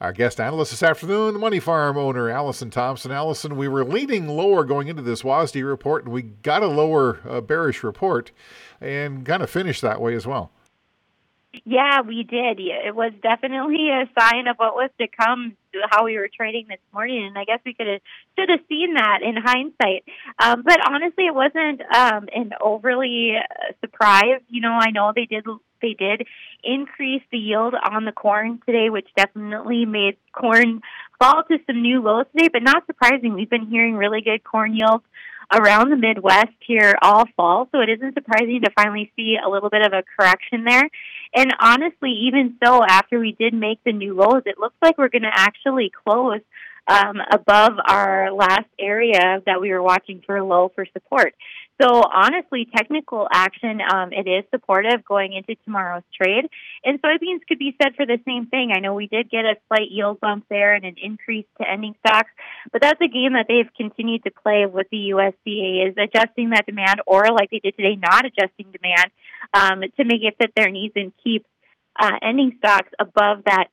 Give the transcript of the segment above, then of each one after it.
Our guest analyst this afternoon, Money Farm owner Allison Thompson. Allison, we were leaning lower going into this WASDE report, and we got a lower uh, bearish report and kind of finished that way as well. Yeah, we did. It was definitely a sign of what was to come, how we were trading this morning, and I guess we could have should have seen that in hindsight. Um, but honestly, it wasn't um, an overly uh, surprise. You know, I know they did they did increase the yield on the corn today, which definitely made corn fall to some new lows today, but not surprising. We've been hearing really good corn yields around the Midwest here all fall, so it isn't surprising to finally see a little bit of a correction there. And honestly, even so, after we did make the new lows, it looks like we're going to actually close um, above our last area that we were watching for a low for support. So honestly, technical action, um, it is supportive going into tomorrow's trade. And soybeans could be said for the same thing. I know we did get a slight yield bump there and an increase to ending stocks, but that's a game that they've continued to play with the USDA is adjusting that demand or like they did today, not adjusting demand um, to make it fit their needs and keep uh, ending stocks above that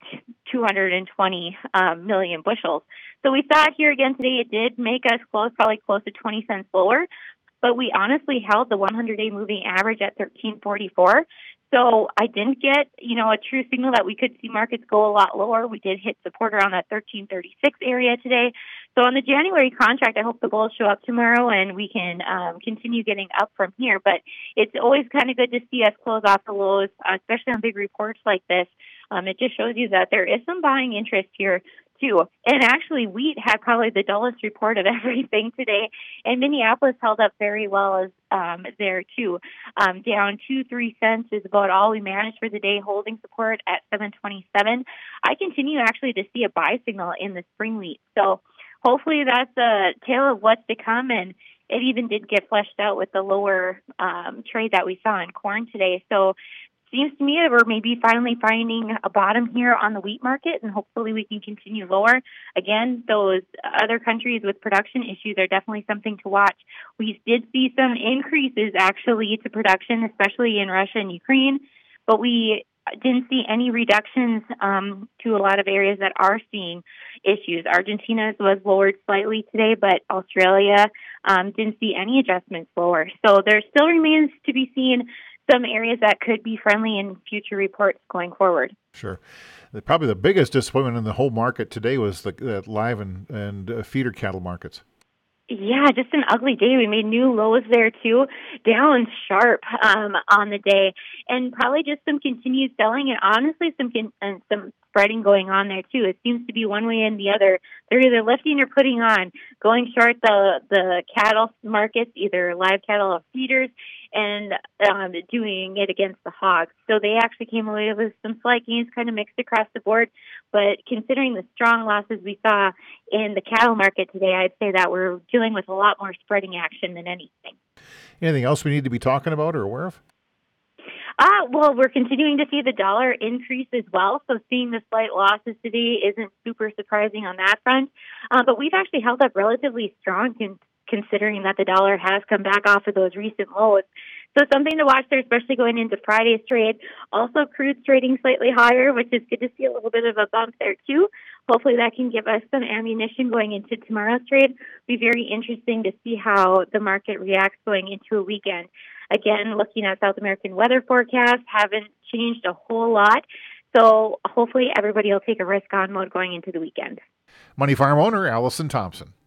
220 um, million bushels. So we saw it here again today. It did make us close, probably close to 20 cents lower, but we honestly held the 100 day moving average at 1344. So I didn't get, you know, a true signal that we could see markets go a lot lower. We did hit support around that 1336 area today. So on the January contract, I hope the bulls show up tomorrow and we can um, continue getting up from here. But it's always kind of good to see us close off the lows, especially on big reports like this. Um, it just shows you that there is some buying interest here too. And actually, wheat had probably the dullest report of everything today, and Minneapolis held up very well as um, there too. Um, down two three cents is about all we managed for the day, holding support at 727. I continue actually to see a buy signal in the spring wheat, so hopefully that's a tale of what's to come and. It even did get fleshed out with the lower um, trade that we saw in corn today. So seems to me that we're maybe finally finding a bottom here on the wheat market, and hopefully we can continue lower. Again, those other countries with production issues are definitely something to watch. We did see some increases actually to production, especially in Russia and Ukraine, but we didn't see any reductions um, to a lot of areas that are seeing issues. Argentina's was lowered slightly today, but Australia um, didn't see any adjustments lower. So there still remains to be seen some areas that could be friendly in future reports going forward. Sure. Probably the biggest disappointment in the whole market today was the, live and, and uh, feeder cattle markets. Yeah, just an ugly day. We made new lows there too, down sharp um, on the day, and probably just some continued selling and honestly some con- and some spreading going on there too. It seems to be one way and the other. They're either lifting or putting on, going short the the cattle markets, either live cattle or feeders, and um, doing it against the hogs. So they actually came away with some slight gains, kind of mixed across the board. But considering the strong losses we saw in the cattle market today, I'd say that we're dealing with a lot more spreading action than anything. Anything else we need to be talking about or aware of? Uh, well, we're continuing to see the dollar increase as well. So seeing the slight losses today isn't super surprising on that front. Uh, but we've actually held up relatively strong considering that the dollar has come back off of those recent lows. So something to watch there, especially going into Friday's trade. Also, crude's trading slightly higher, which is good to see a little bit of a bump there too. Hopefully, that can give us some ammunition going into tomorrow's trade. Be very interesting to see how the market reacts going into a weekend. Again, looking at South American weather forecasts, haven't changed a whole lot. So hopefully, everybody will take a risk on mode going into the weekend. Money Farm owner Allison Thompson.